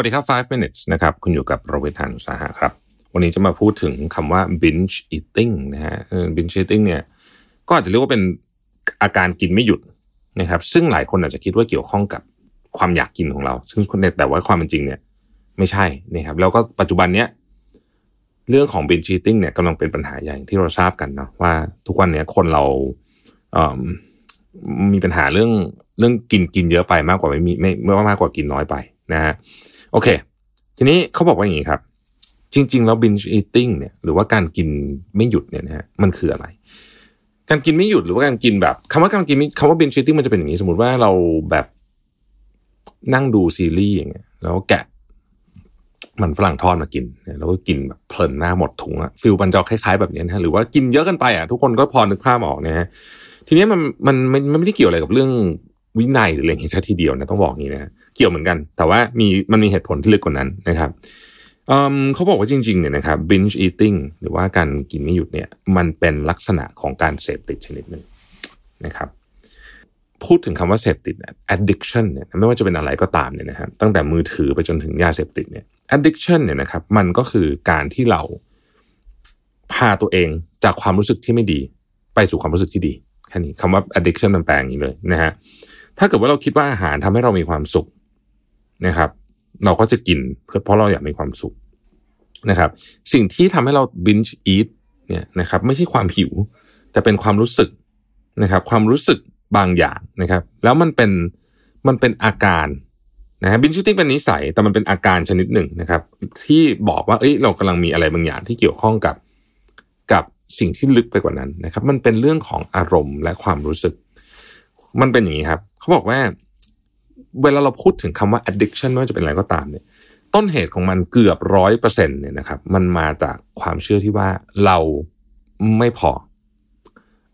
วัสดีครับ 5 minutes นะครับ คุณอยู่กับประเวทหานุสาหะครับ วันนี้จะมาพูดถึงคำว่า binge eating นะฮะ binge eating เนี่ย ก็อาจจะเรียกว่าเป็นอาการกินไม่หยุดนะครับ ซึ่งหลายคนอาจจะคิดว่าเกี่ยวข้องกับความอยากกินของเรา ซึ่งแต่ว่าความเป็นจริงเนี่ย ไม่ใช่นะครับ แล้วก็ปัจจุบันเนี้ยเรื่องของ binge eating เนี่ยกำลังเป็นปัญหาใหญ่ที่เราทราบกันเนาะว่าทุกวันเนี้ยคนเราเมีปัญหาเรื่องเรื่องกินกินเยอะไปมากกว่าไม่มีไม่ไม่ว่ามากกว่ากินน้อยไปนะฮะ โอเค ทีนี้เขาบอกว่าอย่างนี้ครับ จริง ๆ แล้ว binge eating เนี่ยหรือว่าการกินไม่หยุดเนี่ยนะฮะมันคืออะไร การกินไม่หยุดหรือว่าการกินแบบคำว่าการกินคำว่า binge eating มันจะเป็นอย่างนี้ สมมติว่าเราแบบนั่งดูซีรีส์อย่างเงี้ยแล้วแกะมันฝรั่งทอดมากิน แล้วก็กินแบบเพลินมาหมดถุงอะฟิลมันจะคล้ายๆแบบนี้นะฮะหรือว่ากินเยอะกันไปอะทุกคนก็พอนึกภาพออกนะฮะทีนี้มันมันมันมันไม่ได้เกี่ยวอะไรกับเรื่อง วินัยหรืออะไรอย่างนี้ซะทีเดียวนะต้องบอกงี้นะเกี่ยวเหมือนกัน แต่ว่ามีมันมีเหตุผลที่ลึกกว่านั้นนะครับเเขาบอกว่าจริงๆเนี่ยนะครับ binge eating หรือว่าการกินไม่หยุดเนี่ยมันเป็นลักษณะของการเสพติดชนิดหนึ่งนะครับพูดถึงคำว่าเสพติด addiction เนี่ยไม่ว่าจะเป็นอะไรก็ตามเนี่ยนะครับตั้งแต่มือถือไปจนถึงยาเสพติดเนี่ย addiction เนี่ยนะครับมันก็คือการที่เราพาตัวเองจากความรู้สึกที่ไม่ดี ไปสู่ความรู้สึกที่ดีแค่นี้คำว่า addiction มันแปลงอย่างนี้เลยนะฮะ ถ้าเกิดว่าเราคิดว่าอาหารทำให้เรามีความสุขนะครับ เราก็จะกินเพื่อเพราะเราอยากมีความสุขนะครับ สิ่งที่ทำให้เรา binge eat เนี่ยนะครับไม่ใช่ความหิว แต่เป็นความรู้สึกนะครับ ความรู้สึกบางอย่างนะครับ แล้วมันเป็นมันเป็นอาการนะฮะบินชูติ้งเป็นนิสัยแต่มันเป็นอาการชนิดหนึ่งนะครับ ที่บอกว่าเอ้ยเรากำลังมีอะไรบางอย่างที่เกี่ยวข้องกับกับสิ่งที่ลึกไปกว่านั้นนะครับ มันเป็นเรื่องของอารมณ์และความรู้สึก มันเป็นอย่างนี้ครับ เขาบอกว่า เวลาเราพูดถึงคำว่า addiction ไม่ว่าจะเป็นอะไรก็ตามเนี่ย ต้นเหตุของมันเกือบร้อยเปอร์เซ็นเนี่ยนะครับ มันมาจากความเชื่อที่ว่าเราไม่พอ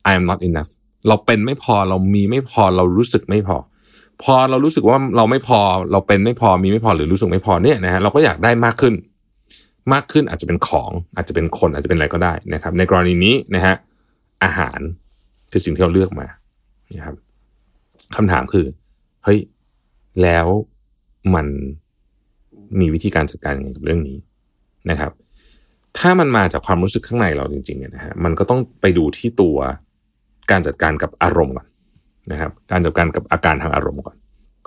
I am not enough เราเป็นไม่พอเรามีไม่พอเรารู้สึกไม่พอ พอเรารู้สึกว่าเราไม่พอ เราเป็นไม่พอมีไม่พอหรือรู้สึกไม่พอเนี่ยนะฮะเราก็อยากได้มากขึ้น มากขึ้นอาจจะเป็นของ อาจจะเป็นคนอาจจะเป็นอะไรก็ได้นะครับ ในกรณีนี้นะฮะอาหารคือสิ่งที่เราเลือกมานะครับ คำถามคือเฮ้ยแล้วมันมีวิธีการจัดการยังไงกับเรื่องนี้นะครับ ถ้ามันมาจากความรู้สึกข้างในเราจริงๆเนี่ยนะฮะมันก็ต้องไปดูที่ตัวการจัดการกับอารมณ์ก่อนนะครับ การจัดการกับอาการทางอารมณ์ก่อน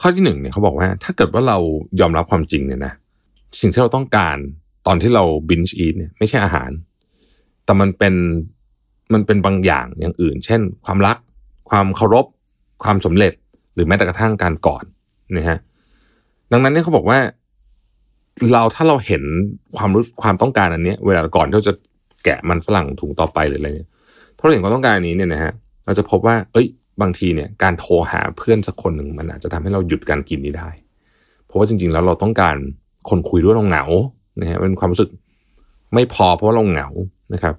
ข้อที่หนึ่งเนี่ยเขาบอกว่า ถ้าเกิดว่าเรายอมรับความจริงเนี่ยนะสิ่งที่เราต้องการตอนที่เรา binge eat เนี่ยไม่ใช่อาหาร แต่มันเป็นมันเป็นบางอย่างอย่างอื่น เช่น ความรัก ความเคารพ ความสำเร็จหรือแม้แต่กระทั่งการก่อดนะฮะดังนั้นเนี่ยเขาบอกว่า เราถ้าเราเห็นความรู้ความต้องการอันนี้เวลาก่อนที่เราจะแกะมันฝรั่งถุงต่อไปหรืออะไรเนี่ยถ้าเราเห็นความต้องการอันนี้เนี่ยนะฮะเราจะพบว่า เอ้ย บางทีเนี่ยการโทรหาเพื่อนสักคนหนึ่งมันอาจจะทำให้เราหยุดการกินนี้ได้ เพราะว่าจริง ๆ แล้วเราต้องการคนคุยด้วยเราเหงานะฮะเป็นความรู้สึกไม่พอเพราะว่าเราเหงานะครับ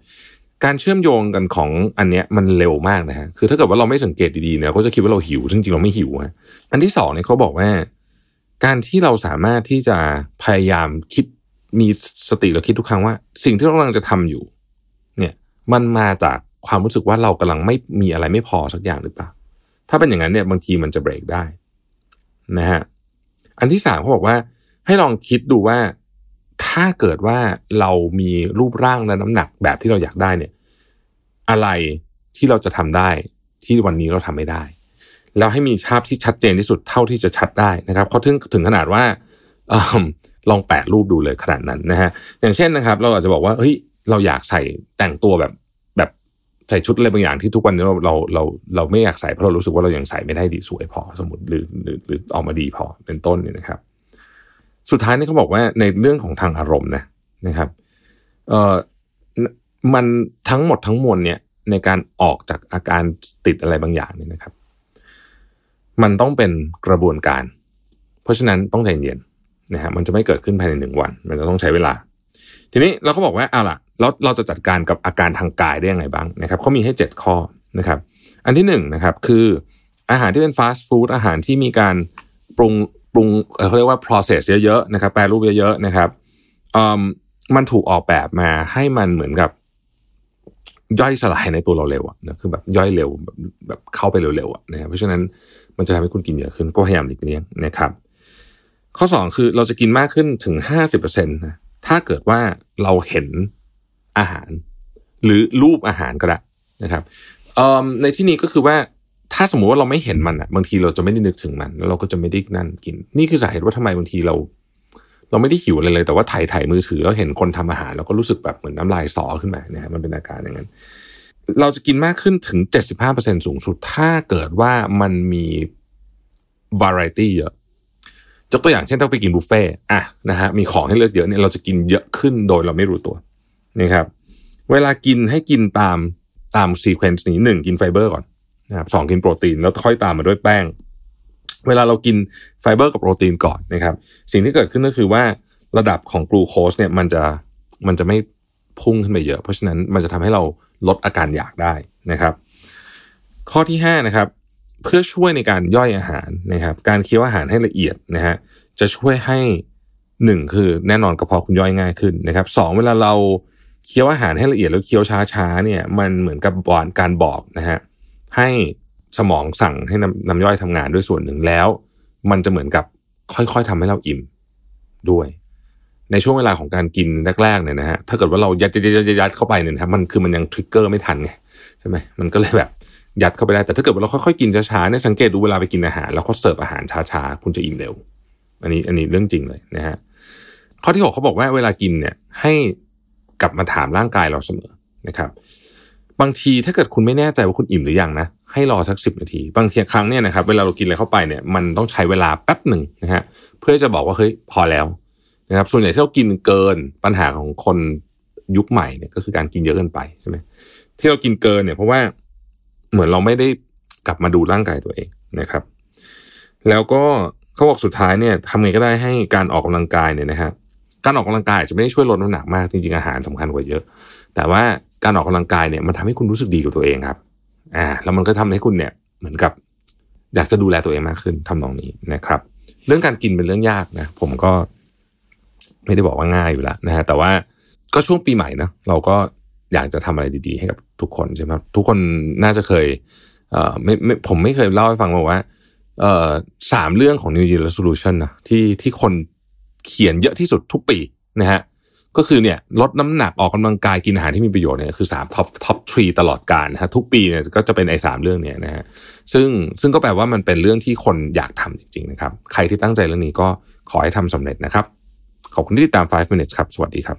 การเชื่อมโยงกันของอันเนี้ยมันเร็วมากนะฮะ คือถ้าเกิดว่าเราไม่สังเกตดีๆเนี่ยเขาจะคิดว่าเราหิว ซึ่งจริงเราไม่หิวฮะ อันที่สองเนี่ยเขาบอกว่า การที่เราสามารถที่จะพยายามคิดมีสติเราคิดทุกครั้งว่า สิ่งที่เรากำลังจะทำอยู่ เนี่ย มันมาจากความรู้สึกว่าเรากำลังไม่มีอะไรไม่พอสักอย่างหรือเปล่า ถ้าเป็นอย่างนั้นเนี่ยบางทีมันจะเบรกได้นะฮะ อันที่สามเขาบอกว่าให้ลองคิดดูว่า ถ้าเกิดว่าเรามีรูปร่างและน้ำหนักแบบที่เราอยากได้เนี่ย อะไรที่เราจะทำได้ที่วันนี้เราทำไม่ได้ แล้วให้มีภาพที่ชัดเจนที่สุดเท่าที่จะชัดได้นะครับเขาถึงถึงขนาดว่าอลองแปะรูปดูเลยขนาดนั้นนะฮะอย่างเช่นนะครับ เราอาจจะบอกว่าเฮ้ยเราอยากใส่แต่งตัวแบบแบบใส่ชุดอะไรบางอย่างที่ทุกวันนี้เราเราเราเราไม่อยากใส่เพราะเรารู้สึกว่าเรายังใส่ไม่ได้ดีสวยพอสมมติหรือหรือหรือออกมาดีพอเป็นต้นเนี่ยนะครับ สุดท้ายนี่เขาบอกว่าในเรื่องของทางอารมณ์นะนะครับเอ่อมันทั้งหมดทั้งมวลเนี่ยในการออกจากอาการติดอะไรบางอย่างเนี่ยนะครับ มันต้องเป็นกระบวนการ เพราะฉะนั้นต้องใจเย็นนะฮะมันจะไม่เกิดขึ้นภายในหนึ่งวัน มันจะต้องใช้เวลา ทีนี้เราก็บอกว่าเอาล่ะแล้วเราจะจัดการกับอาการทางกายได้ยังไงบ้างนะครับเขามีให้ 7 ข้อนะครับ อันที่1นนะครับคืออาหารที่เป็นฟาสต์ฟู้ดอาหารที่มีการปรุง รุงเขาเรียกว่า process เยอะๆนะครับแปรรูปเยอะๆนะครับมันถูกออกแบบมาให้มันเหมือนกับ ย่อยสลายในตัวเราเร็วอะนะคือแบบย่อยเร็วแบบแบบเข้าไปเร็วๆอะนะเพราะฉะนั้นมันจะทำให้คุณกินเยอะขึ้นก็พยายามหลีกเลี่ยงนะครับ ข้อสองคือเราจะกินมากขึ้นถึงห้าสิบเปอร์เซ็นต์นะถ้าเกิดว่าเราเห็นอาหาร หรือรูปอาหารก็ได้นะครับในที่นี้ก็คือว่า ถ้าสมมุติว่าเราไม่เห็นมันอะบางทีเราจะไม่ได้นึกถึงมันแล้วเราก็จะไม่ได้นั่นกิน นี่คือสาเหตุว่าทำไมบางทีเรา เราไม่ได้หิวอะไรเลย แต่ว่าถ่ายถ่ายมือถือแล้วเห็นคนทำอาหารเราก็รู้สึกแบบเหมือนน้ำลายสอขึ้นมาเนี่ยมันเป็นอาการอย่างนั้น เราจะกินมากขึ้นถึง 75%สูงสุด ถ้าเกิดว่ามันมี variety เยอะยกตัวอย่างเช่นถ้าไปกินบุฟเฟต์อะนะฮะมีของให้เลือกเยอะเนี่ยเราจะกินเยอะขึ้นโดยเราไม่รู้ตัวนะครับ เวลากินให้กินตามตาม sequence นี้หนึ่งกินไฟเบอร์ก่อน นะครับสองกินโปรตีนแล้วค่อยตามมาด้วยแป้ง เวลาเรากินไฟเบอร์กับโปรตีนก่อนนะครับ สิ่งที่เกิดขึ้นก็คือว่าระดับของกลูโคสเนี่ยมันจะมันจะไม่พุ่งขึ้นไปเยอะ เพราะฉะนั้นมันจะทำให้เราลดอาการอยากได้นะครับ ข้อที่5นะครับเพื่อช่วยในการย่อยอาหารนะครับ การเคี้ยวอาหารให้ละเอียดนะฮะจะช่วยให้หนึ่งคือแน่นอนกระเพาะคุณย่อยง่ายขึ้นนะครับสองเวลาเราเคี้ยวอาหารให้ละเอียดแล้วเคี้ยวช้าๆเนี่ยมันเหมือนกับบอนการบอกนะฮะ ให้สมองสั่งให้น้ำน้ำย่อยทำงานด้วยส่วนหนึ่งแล้ว มันจะเหมือนกับค่อยๆทำให้เราอิ่มด้วย ในช่วงเวลาของการกินแรกๆเนี่ยนะฮะถ้าเกิดว่าเรายัดยัดยัดเข้าไปเนี่ยนะครับมันคือมันยังทริกเกอร์ไม่ทันไงใช่ไหมมันก็เลยแบบยัดเข้าไปได้แต่ถ้าเกิดว่าเราค่อยๆกินช้าๆเนี่ยสังเกตดูเวลาไปกินอาหารแล้วเขาเสิร์ฟอาหารช้าๆคุณจะอิ่มเร็ว อันนี้อันนี้เรื่องจริงเลยนะฮะข้อที่หกเขาบอกว่าเวลากินเนี่ยให้กลับมาถามร่างกายเราเสมอนะครับ บางทีถ้าเกิดคุณไม่แน่ใจว่าคุณอิ่มหรือยังนะให้รอสักสิบนาที บางทีครั้งเนี่ยนะครับเวลาเรากินอะไรเข้าไปเนี่ยมันต้องใช้เวลาแป๊บหนึ่งนะฮะเพื่อจะบอกว่าเฮ้ยพอแล้วนะครับส่วนใหญ่ที่เรากินเกินปัญหาของคนยุคใหม่เนี่ยก็คือการกินเยอะเกินไปใช่ไหมที่เรากินเกินเนี่ยเพราะว่าเหมือนเราไม่ได้กลับมาดูร่างกายตัวเองนะครับ แล้วก็เขาบอกสุดท้ายเนี่ยทำไงก็ได้ให้การออกกำลังกายเนี่ยนะฮะการออกกำลังกายจะไม่ได้ช่วยลดน้ำหนักมากจริงๆอาหารสำคัญกว่าเยอะ แต่ว่า การออกกำลังกายเนี่ยมันทำให้คุณรู้สึกดีกับตัวเองครับ อ่า แล้วมันก็ทำให้คุณเนี่ยเหมือนกับ อยากจะดูแลตัวเองมากขึ้นทำนองนี้นะครับ เรื่องการกินเป็นเรื่องยากนะ ผมก็ ไม่ได้บอกว่าง่ายอยู่แล้วนะฮะแต่ว่าก็ช่วงปีใหม่นะเราก็อยากจะทำอะไรดีๆ ให้กับทุกคนใช่ไหมครับทุกคนน่าจะเคย เอ่อไม่ไม่ผมไม่เคยเล่าให้ฟังบอกว่า เอ่อสามเรื่องของ New Year Resolution นะที่ที่คนเขียนเยอะที่สุดทุกปีนะฮะ ก็คือเนี่ยลดน้ำหนักออกกำลังกายกินอาหารที่มีประโยชน์เนี่ยคือสาม top top three ตลอดกาลนะฮะทุกปีเนี่ยก็จะเป็นไอ้สามเรื่องเนี้ยนะฮะซึ่งซึ่งก็แปลว่ามันเป็นเรื่องที่คนอยากทำจริงๆนะครับใครที่ตั้งใจเรื่องนี้ก็ขอให้ทำสำเร็จนะครับ ขอบคุณที่ติดตาม 5 minutes ครับ สวัสดีครับ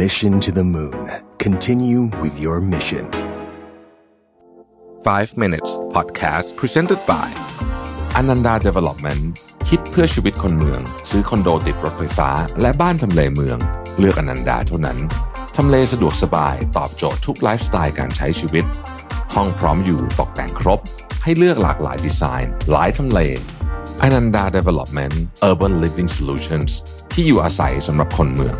Mission to the Moon. Continue with your mission. 5 minutes podcast presented by Ananda Development คิดเพื่อชีวิตคนเมือง ซื้อคอนโดติดรถไฟฟ้า และบ้านทำเลเมือง เลือกอนันดาเท่านั้น ทำเลสะดวกสบายตอบโจทย์ทุกไลฟ์สไตล์การใช้ชีวิต ห้องพร้อมอยู่ตกแต่งครบ ให้เลือกหลากหลายดีไซน์ หลายทำเลอนันดา Development Urban Living Solutions ที่อยู่อาศัยสำหรับคนเมือง